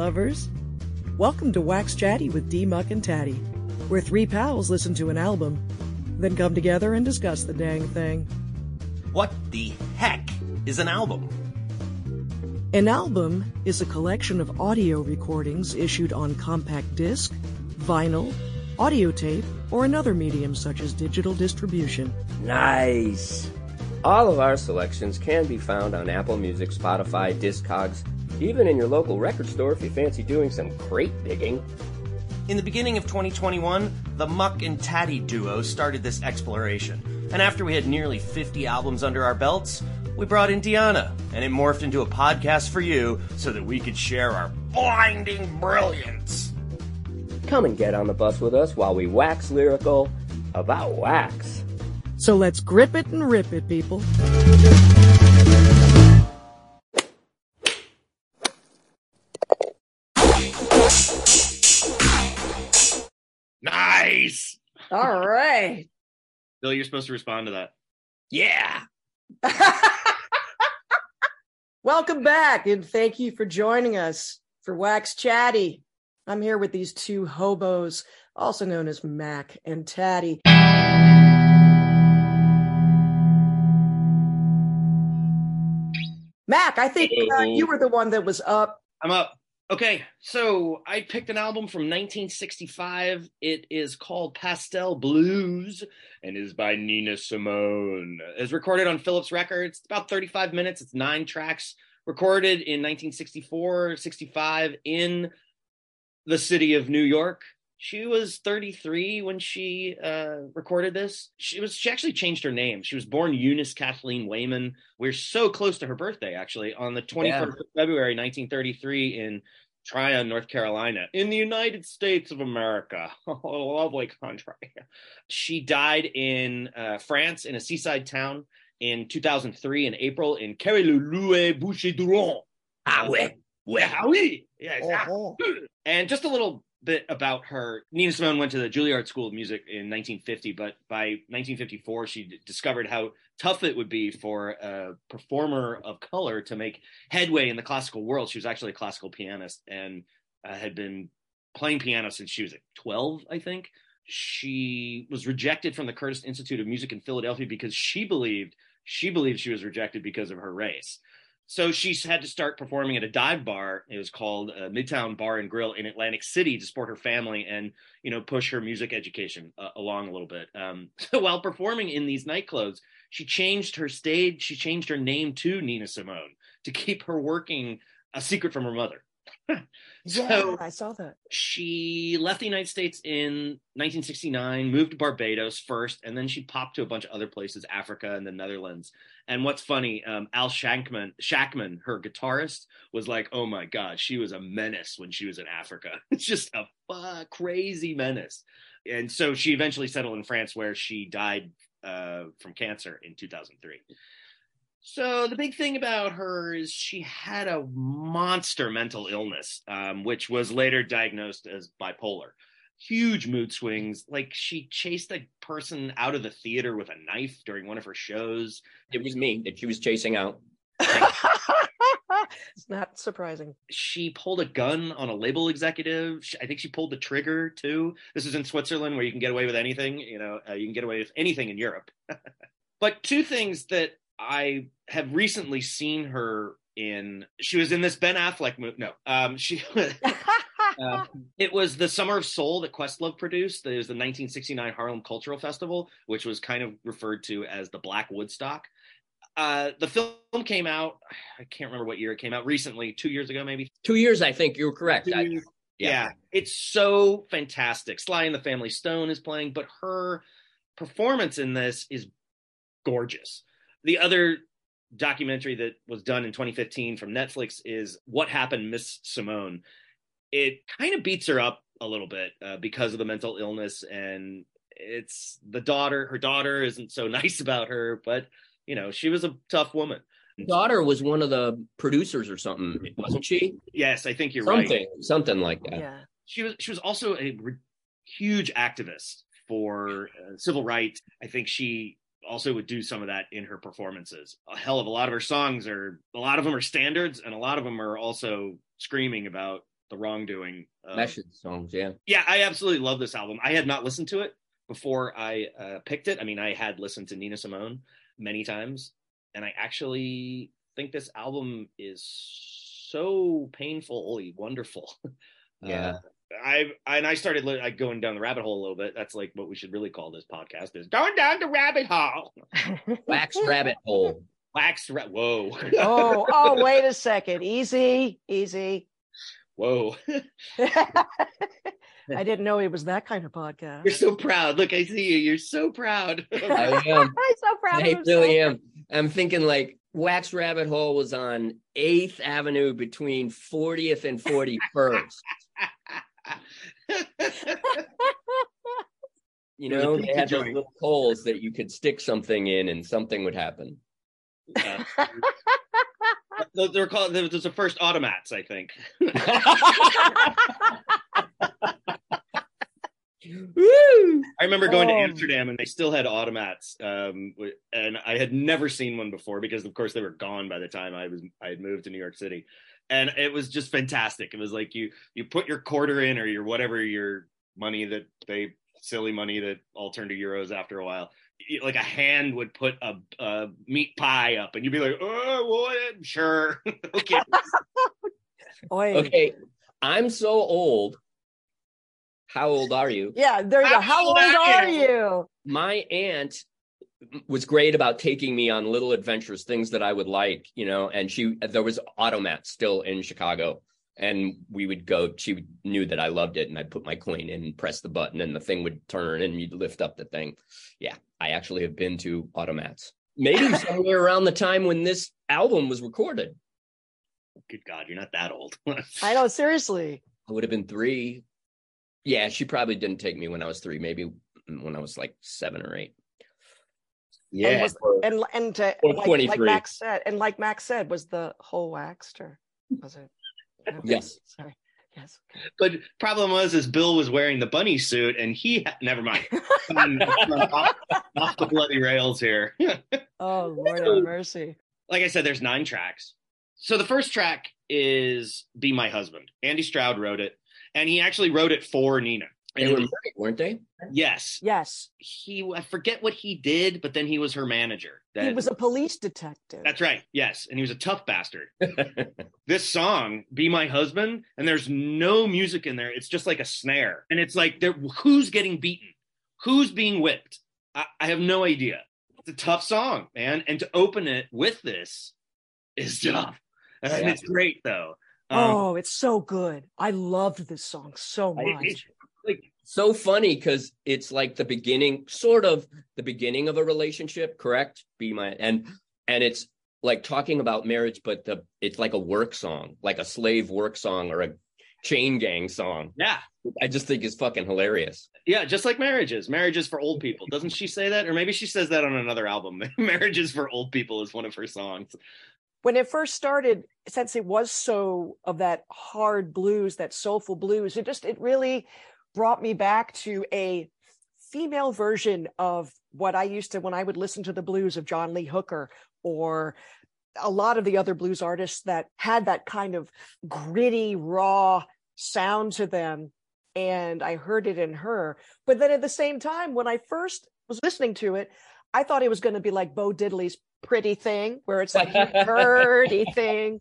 lovers. Welcome to Wax Chatty with D Muck and Tatty, where three pals listen to an album, then come together and discuss the dang thing. What the heck is an album? An album is a collection of audio recordings issued on compact disc, vinyl, audio tape, or another medium such as digital distribution. Nice. All of our selections can be found on Apple Music, Spotify, Discogs, even in your local record store if you fancy doing some crate digging. In the beginning of 2021, the Muck and Tatty duo started this exploration. And after we had nearly 50 albums under our belts, we brought in Diánna, and it morphed into a podcast for you so that we could share our blinding brilliance. Come and get on the bus with us while we wax lyrical about wax. So let's grip it and rip it, people. Nice! All right. Bill, you're supposed to respond to that. Yeah. Welcome back, and thank you for joining us for Wax Chatty. I'm here with these two hobos, also known as Mac and Tatty. Mac, I think uh, you were the one that was up. I'm up. Okay, so I picked an album from 1965. It is called Pastel Blues and is by Nina Simone. It's recorded on Philips Records. It's about 35 minutes. It's nine tracks. Recorded in 1964, 65 in the city of New York. She was 33 when she uh, recorded this. She was she actually changed her name. She was born Eunice Kathleen Waymon. We're so close to her birthday, actually, on the 21st Yeah. of February, 1933, in Tryon, North Carolina, in the United States of America. Oh, lovely country. She died in uh, France in a seaside town in 2003 in April in Carry-le-Rouet Bouches-du-Rhône. Ah, ouais. Ouais, ah oui. Yes. And just a little bit about her. Nina Simone went to the Juilliard School of Music in 1950, but by 1954, she d- discovered how tough it would be for a performer of color to make headway in the classical world. She was actually a classical pianist and uh, had been playing piano since she was like 12, I think. She was rejected from the Curtis Institute of Music in Philadelphia because she believed she believed she was rejected because of her race. So she had to start performing at a dive bar. It was called uh, Midtown Bar and Grill in Atlantic City to support her family and you know push her music education uh, along a little bit. Um, so while performing in these nightclubs, she changed her stage. She changed her name to Nina Simone to keep her working a secret from her mother. yeah, So- I saw that. she left the United States in 1969, moved to Barbados first, and then she popped to a bunch of other places, Africa and the Netherlands. And what's funny, um, Al Shankman, Schackman, her guitarist, was like, "Oh my God, she was a menace when she was in Africa. It's just a fu- crazy menace." And so she eventually settled in France, where she died uh, from cancer in 2003. So the big thing about her is she had a monster mental illness, um, which was later diagnosed as bipolar. Huge mood swings. Like she chased a person out of the theater with a knife during one of her shows. It was me that she was chasing out. it's not surprising. She pulled a gun on a label executive. I think she pulled the trigger too. This is in Switzerland where you can get away with anything. You know, uh, you can get away with anything in Europe. but two things that I have recently seen her in. She was in this Ben Affleck movie. No, um, she. Uh, it was the Summer of Soul that Questlove produced. It was the 1969 Harlem Cultural Festival, which was kind of referred to as the Black Woodstock. Uh, the film came out. I can't remember what year it came out. Recently, two years ago, maybe. Two years, I think you were correct. I- yeah. yeah. it's so fantastic. Sly and the Family Stone is playing, but her performance in this is gorgeous. The other documentary that was done in 2015 from Netflix is What Happened, Miss Simone. It kind of beats her up a little bit uh, because of the mental illness, and it's the daughter. Her daughter isn't so nice about her, but you know she was a tough woman. daughter was one of the producers or something, wasn't she? Yes, I think you're right. Something, something like that. yeah. she was she was also a re- huge activist for uh, civil rights. I think she also would do some of that in her performances. A hell of a lot of her songs are a lot of them are standards and a lot of them are also screaming about the wrongdoing. Uh, Message songs, yeah. Yeah, I absolutely love this album. I had not listened to it before I uh, picked it. I mean, I had listened to Nina Simone many times, and I actually think this album is so painfully wonderful. Yeah. Uh, I and I started like going down the rabbit hole a little bit. That's like what we should really call this podcast is going down the rabbit hole. Wax rabbit hole. Wax ra- whoa. oh, oh, wait a second. Easy, easy. Whoa. I didn't know it was that kind of podcast. You're so proud. Look, I see you. You're so proud. I am. I'm so proud. I really am. I'm thinking like Wax Rabbit Hole was on 8th Avenue between 40th and 41st. you know, they had those little holes that you could stick something in and something would happen. Uh, they're called, there's the first automats, I think. I remember going oh. to Amsterdam and they still had automats, um, and I had never seen one before because, of course, they were gone by the time I was I had moved to New York City, and it was just fantastic. It was like you you put your quarter in or your whatever your money that they silly money that all turned to euros after a while. Like a hand would put a, a meat pie up, and you'd be like, "Oh, what? Sure, okay." okay, I'm so old how old are you? Yeah, there you go. How old are you? My aunt was great about taking me on little adventures, things that I would like, you know. And she, there was Automat still in Chicago, and we would go. She knew that I loved it, and I'd put my coin in, and press the button, and the thing would turn, and you'd lift up the thing. Yeah, I actually have been to Automats. Maybe somewhere around the time when this album was recorded. Good God, you're not that old. I know, seriously. I would have been three, yeah, she probably didn't take me when I was three, maybe when I was like seven or eight. Yeah, and was, and, and to, like, like, Max said, and like Max said, was the whole waxed or was it? Yes. Sorry. Yes. But problem was, is Bill was wearing the bunny suit, and he never mind. off, off, the bloody rails here. oh Lord have mercy! Like I said, there's nine tracks. So the first track is "Be My Husband." Andy Stroud wrote it and he actually wrote it for Nina. They were married, weren't they? Yes. Yes. He I forget what he did, but then he was her manager. That, he was a police detective. That's right. Yes, and he was a tough bastard. this song, "Be My Husband," and there's no music in there. It's just like a snare, and it's like, who's getting beaten? Who's being whipped? I, I have no idea. It's a tough song, man, and to open it with this is tough. And yeah. it's great though. Um, oh, it's so good. I loved this song so much. Like so funny because it's like the beginning, sort of the beginning of a relationship, correct? Be my and and it's like talking about marriage, but the it's like a work song, like a slave work song or a chain gang song. Yeah. I just think it's fucking hilarious. Yeah, just like marriages. Marriages for old people. Doesn't she say that? Or maybe she says that on another album. marriages for old people is one of her songs when it first started, since it was so of that hard blues, that soulful blues, it just it really brought me back to a female version of what I used to when I would listen to the blues of John Lee Hooker or a lot of the other blues artists that had that kind of gritty, raw sound to them. And I heard it in her. But then at the same time, when I first was listening to it, I thought it was going to be like Bo Diddley's pretty thing, where it's like pretty thing,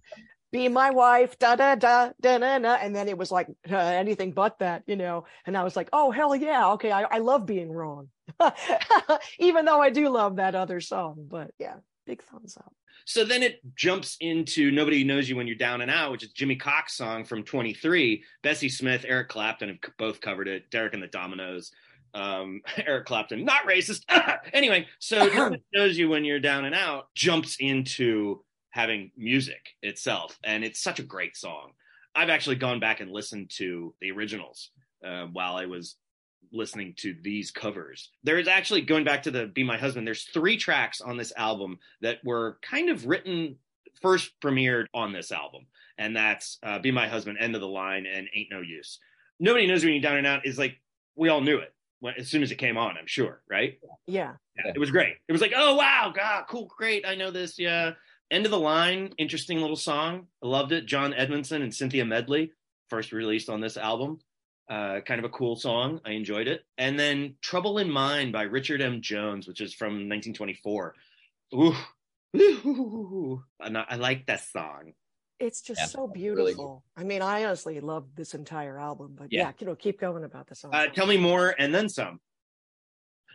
be my wife, da da da da da da, and then it was like uh, anything but that, you know. And I was like, oh hell yeah, okay, I, I love being wrong, even though I do love that other song. But yeah, big thumbs up. So then it jumps into Nobody Knows You When You're Down and Out, which is Jimmie Cox song from 23. Bessie Smith, Eric Clapton have both covered it. Derek and the Dominos um, Eric Clapton, not racist. anyway, so it shows you when you're down and out, jumps into having music itself, and it's such a great song. I've actually gone back and listened to the originals uh, while I was listening to these covers. There is actually going back to the Be My Husband. There's three tracks on this album that were kind of written first premiered on this album, and that's uh, Be My Husband, End of the Line, and Ain't No Use. Nobody knows when you're down and out is like we all knew it when, as soon as it came on, I'm sure, right? Yeah. yeah. It was great. It was like, oh wow, God, cool, great. I know this. Yeah. End of the line, interesting little song. I loved it. John Edmondson and Cynthia Medley. first released on this album. Uh, kind of a cool song. I enjoyed it. And then Trouble in Mind by Richard M. Jones, which is from 1924. Ooh, ooh, I like that song. It's just yeah, so beautiful. Really I mean, I honestly love this entire album, but yeah, yeah you know, keep going about the song. Uh, tell me more and then some.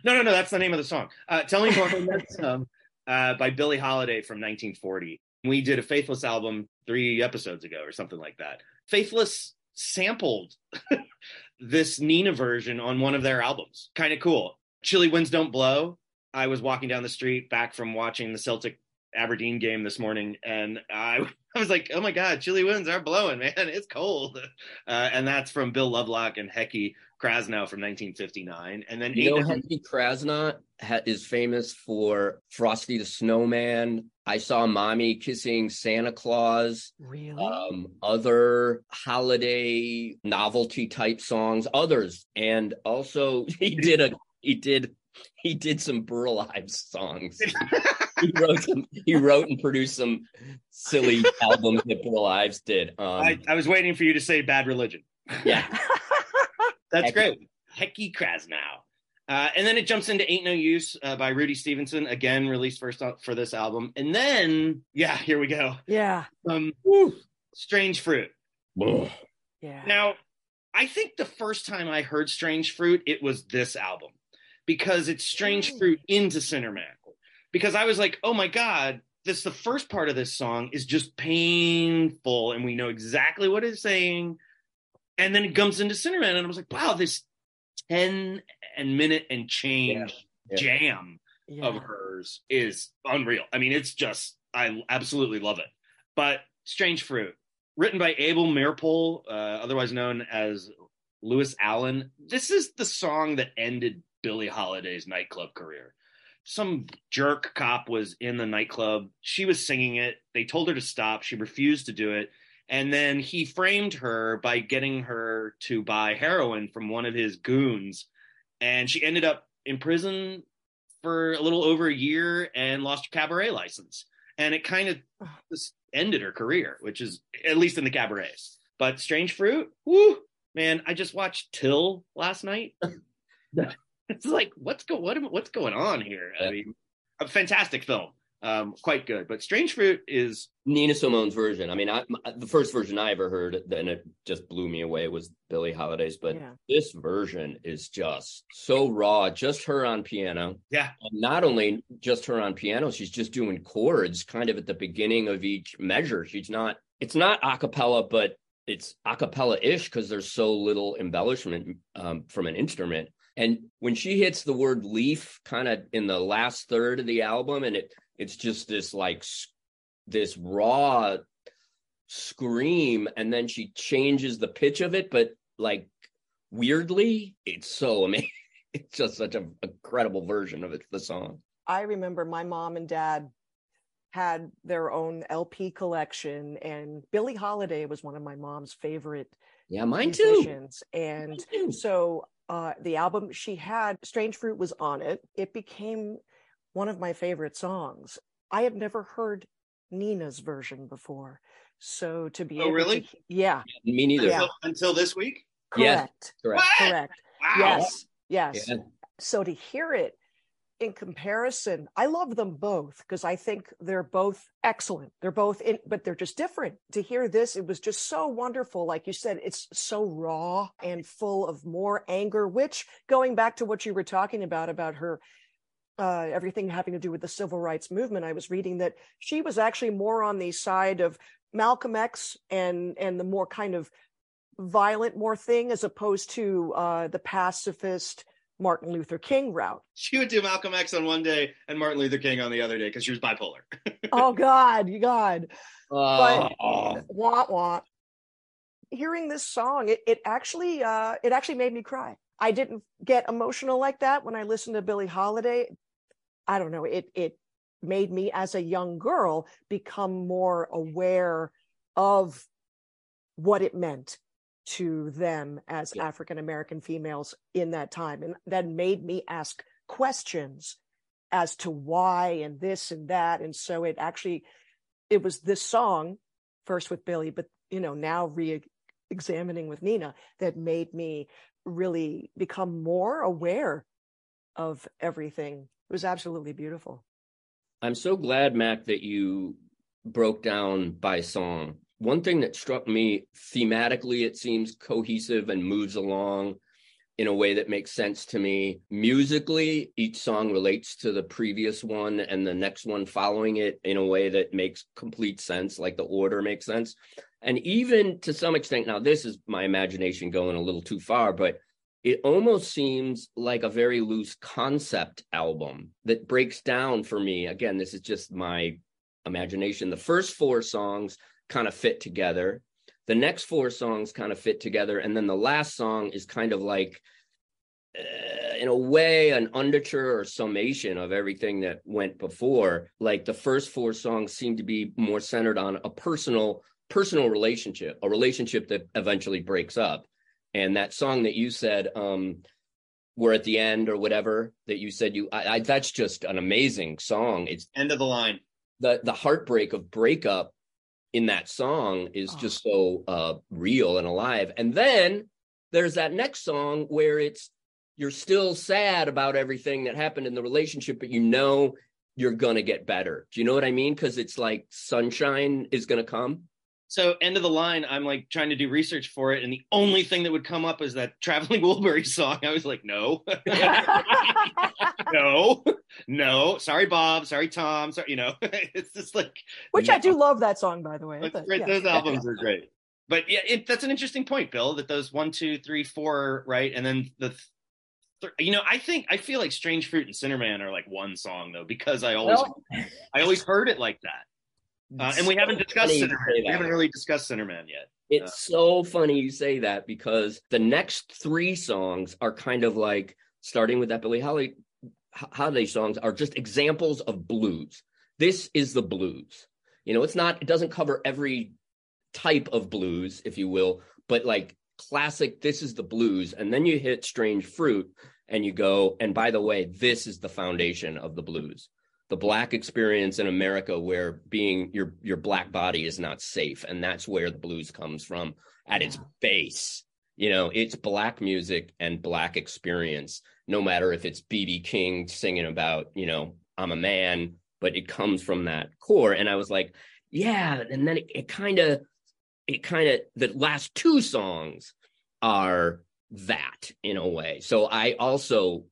No, no, no, that's the name of the song. Uh, tell me more and then some uh, by Billie Holiday from 1940. We did a Faithless album three episodes ago or something like that. Faithless sampled this Nina version on one of their albums. Kind of cool. Chilly Winds Don't Blow. I was walking down the street back from watching the Celtic Aberdeen game this morning, and I, I was like, "Oh my God, chilly winds are blowing, man! It's cold." Uh, and that's from Bill Lovelock and Hecky Krasnow from 1959. And then you know, Hecky Krasnow ha- is famous for Frosty the Snowman. I saw Mommy kissing Santa Claus. Really? Um, other holiday novelty type songs, others, and also he did a he did he did some Burl Ives songs. he wrote some, he wrote and produced some silly albums that Burl Ives did. Um, I, I, was waiting for you to say Bad Religion. Yeah, that's Hecky. great. Hecky Krasnow. Uh, and then it jumps into Ain't No Use uh, by Rudy Stevenson, again released first for this album. And then, yeah, here we go. Yeah. Um, woo, Strange Fruit. yeah. Now, I think the first time I heard Strange Fruit, it was this album because it's Strange. Fruit into Sinnerman. Because I was like, oh my God, this the first part of this song is just painful and we know exactly what it's saying. And then it comes into Sinnerman, and I was like, wow, this 10 and minute and change yeah. Yeah. jam yeah. of hers is unreal. I mean, it's just, I absolutely love it. But Strange Fruit, written by Abel Meeropol, uh, otherwise known as Lewis Allan. This is the song that ended Billie Holiday's nightclub career. Some jerk cop was in the nightclub. She was singing it. They told her to stop. She refused to do it. And then he framed her by getting her to buy heroin from one of his goons. And she ended up in prison for a little over a year and lost her cabaret license. And it kind of ended her career, which is at least in the cabarets. But Strange Fruit, whoo, man, I just watched Till last night. it's like what's go what what's going on here? I mean, a fantastic film, um, quite good. But Strange Fruit is Nina Simone's version. I mean, I, the first version I ever heard, and it just blew me away, was Billie Holiday's. But yeah. this version is just so raw. Just her on piano. Yeah. And not only just her on piano, she's just doing chords kind of at the beginning of each measure. She's not. It's not a cappella, but it's a cappella ish because there's so little embellishment um, from an instrument and when she hits the word leaf kind of in the last third of the album, and it it's just this like this raw scream, and then she changes the pitch of it, but like weirdly, it's so amazing. It's just such an incredible version of it, the song. I remember my mom and dad had their own LP collection, and Billie Holiday was one of my mom's favorite. Yeah, mine too. And mine too. so uh, the album she had strange fruit was on it it became one of my favorite songs i had never heard nina's version before so to be oh really to, yeah me neither yeah. until, this week correct yeah, correct what? correct wow. yes yes yeah. so to hear it in comparison, I love them both because I think they're both excellent. They're both in, but they're just different. To hear this, it was just so wonderful. Like you said, it's so raw and full of more anger, which going back to what you were talking about, about her, uh, everything having to do with the civil rights movement, I was reading that she was actually more on the side of Malcolm X and, and the more kind of violent, more thing as opposed to, uh, the pacifist, Martin Luther King route. She would do Malcolm X on one day and Martin Luther King on the other day because she was bipolar. oh God, God. Uh, but wah wah. Hearing this song, it, it actually uh, it actually made me cry. I didn't get emotional like that when I listened to Billie Holiday. I don't know. It it made me as a young girl become more aware of what it meant to them as yeah. African American females in that time. And that made me ask questions as to why and this and that. And so it actually, it was this song first with Billie, but you know, now re examining with Nina that made me really become more aware of everything. It was absolutely beautiful. I'm so glad, Mac, that you broke down by song. One thing that struck me thematically, it seems cohesive and moves along in a way that makes sense to me. Musically, each song relates to the previous one and the next one following it in a way that makes complete sense, like the order makes sense. And even to some extent, now this is my imagination going a little too far, but it almost seems like a very loose concept album that breaks down for me. Again, this is just my imagination. The first four songs kind of fit together. The next four songs kind of fit together. And then the last song is kind of like, uh, in a way, an underture or summation of everything that went before. Like the first four songs seem to be more centered on a personal, personal relationship, a relationship that eventually breaks up and that song that you said um we're at the end or whatever that you said you I, I, that's just an amazing song it's end of the line the the heartbreak of breakup in that song is oh. just so uh real and alive. And then there's that next song where it's you're still sad about everything that happened in the relationship but you know you're gonna get better. Do you know what i mean? Because it's like sunshine is gonna come so end of the line, I'm like trying to do research for it, and the only thing that would come up is that Traveling Wilbury song. I was like, no, no, no. Sorry, Bob. Sorry, Tom. Sorry, you know, it's just like which no. I do love that song, by the way. But, yeah. Those albums are great. But yeah, it, that's an interesting point, Bill. That those one, two, three, four, right, and then the you know, I think I feel like Strange Fruit and Sinnerman are like one song though because I always well, I always heard it like that. Uh, and we haven't discussed Sinnerman. We haven't really discussed Sinnerman yet. It's uh, so funny you say that because the next three songs are kind of like starting with that Billie Holly holiday songs are just examples of blues. This is the blues. You know, it's not. It doesn't cover every type of blues, if you will, but like classic. This is the blues, and then you hit Strange Fruit, and you go. And by the way, this is the foundation of the blues the black experience in America where being your your black body is not safe and that's where the blues comes from at its base. You know it's black music and black experience no matter if it's BB King singing about you know I'm a man but it comes from that core. And I was like yeah and then it kind of it kind of the last two songs are that in a way. So I also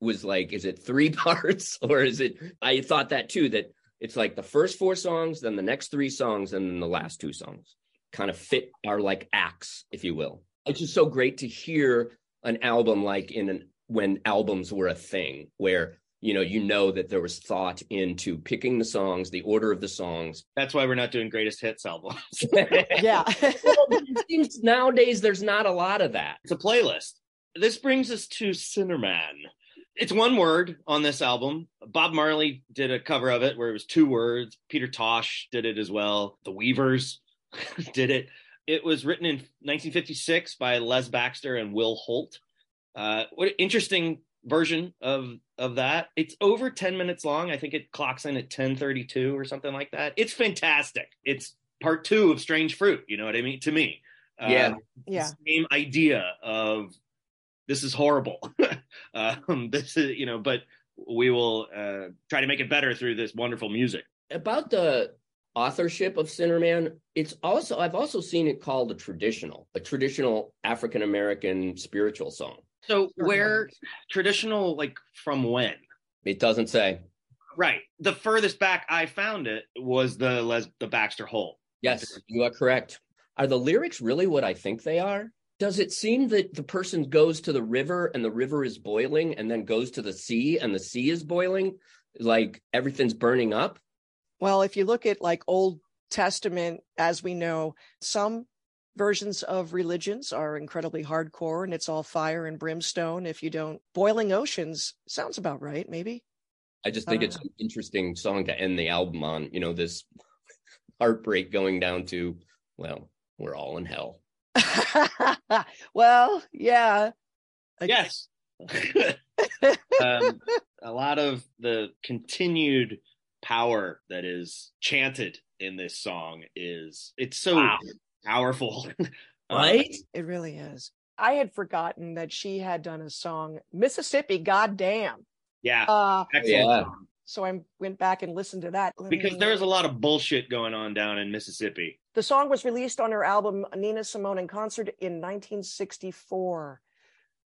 was like, is it three parts? Or is it? I thought that too, that it's like the first four songs, then the next three songs, and then the last two songs kind of fit are like acts, if you will. It's just so great to hear an album like in an when albums were a thing where you know you know that there was thought into picking the songs the order of the songs. That's why we're not doing greatest hits albums. Yeah. Well, it seems nowadays there's not a lot of that. It's a playlist. This brings us to Sinnerman it's one word on this album. Bob Marley did a cover of it where it was two words. Peter Tosh did it as well. The Weavers did it. It was written in 1956 by Les Baxter and Will Holt. Uh, what an interesting version of of that. It's over 10 minutes long. I think it clocks in at 1032 or something like that. It's fantastic. It's part two of Strange Fruit. You know what I mean? To me. Yeah. Um, yeah. Same idea of this is horrible. um, this is, you know, but we will uh, try to make it better through this wonderful music. About the authorship of Sinnerman, it's also I've also seen it called a traditional, a traditional African American spiritual song. So where traditional, like from when? It doesn't say. Right. The furthest back I found it was the Les the Baxter Holt. Yes, you are correct. Are the lyrics really what I think they are? Does it seem that the person goes to the river and the river is boiling and then goes to the sea and the sea is boiling? Like everything's burning up? Well if you look at like old testament as we know some versions of religions are incredibly hardcore and it's all fire and brimstone. If you don't boiling oceans sounds about right maybe. I just think uh, it's an interesting song to end the album on you know this heartbreak going down to well we're all in hell well, yeah. Yes. um, a lot of the continued power that is chanted in this song is it's so wow. powerful. Right? It really is. I had forgotten that she had done a song, Mississippi, goddamn. Yeah, Uh, excellent. Yeah. Song. so I went back and listened to that. Because me- there a lot of bullshit going on down in Mississippi. the song was released on her album Nina Simone in concert in 1964.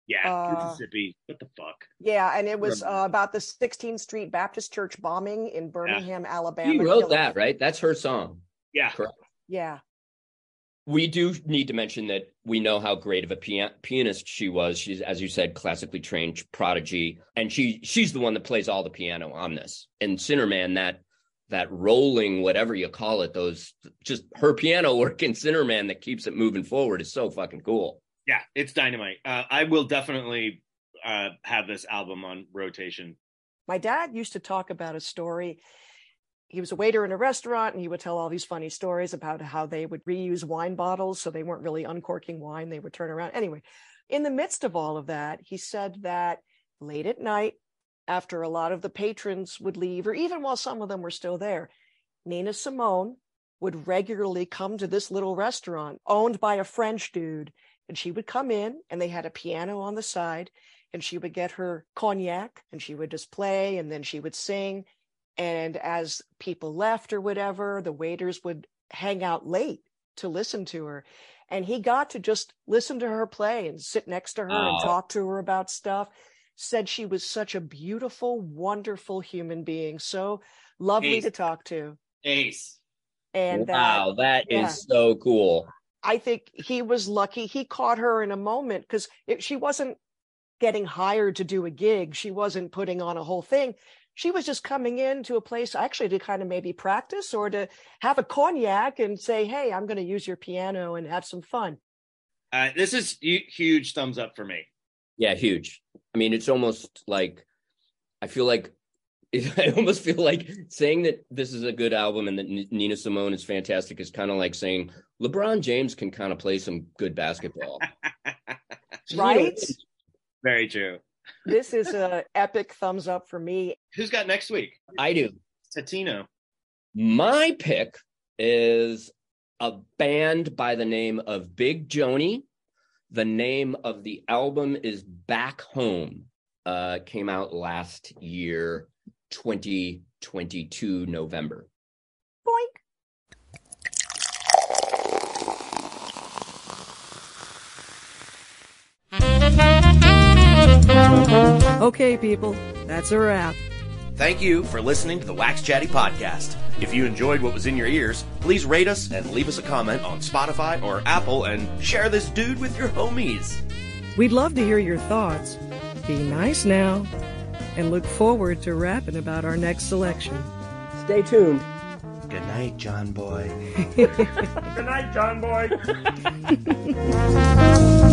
Yeah, Uh, Mississippi. What the fuck? Yeah, and it was uh, about the 16th Street Baptist Church bombing in Birmingham, Alabama. She wrote that, right? That's her song. Yeah, Correct. Yeah, We do need to mention that we know how great of a pia- pianist she was. She's, as you said, classically trained prodigy, and she she's the one that plays all the piano on this. And Sinnerman, that that rolling, whatever you call it, those just her piano work in Sinnerman that keeps it moving forward is so fucking cool. yeah, it's dynamite. Uh, I will definitely uh, have this album on rotation. my dad used to talk about a story. He was a waiter in a restaurant and he would tell all these funny stories about how they would reuse wine bottles. So they weren't really uncorking wine, they would turn around. Anyway, in the midst of all of that, he said that late at night, after a lot of the patrons would leave, or even while some of them were still there, Nina Simone would regularly come to this little restaurant owned by a French dude. And she would come in and they had a piano on the side and she would get her cognac and she would just play and then she would sing. And as people left or whatever, the waiters would hang out late to listen to her. And he got to just listen to her play and sit next to her and talk to her about stuff. Said she was such a beautiful, wonderful human being, so lovely Ace. to talk to. Ace. And that wow, that is yeah. so cool. I think he was lucky. He caught her in a moment because she wasn't getting hired to do a gig. She wasn't putting on a whole thing. She was just coming into a place actually to kind of maybe practice or to have a cognac and say, Hey, I'm going to use your piano and have some fun. Uh, this is huge thumbs up for me. Yeah, huge. I mean, it's almost like I feel like I almost feel like saying that this is a good album and that Nina Simone is fantastic is kind of like saying LeBron James can kind of play some good basketball. Right? Very true. This is a epic thumbs up for me. Who's got next week? I do. Tatino. My pick is a band by the name of Big Joanie. The name of the album is Back Home. Uh, came out last year, 2022 November. Okay, people, that's a wrap. Thank you for listening to the Wax Chatty Podcast. If you enjoyed what was in your ears, please rate us and leave us a comment on Spotify or Apple and share this dude with your homies. We'd love to hear your thoughts. Be nice now, and look forward to rapping about our next selection. Stay tuned. Good night, John Boy. Good night, John Boy.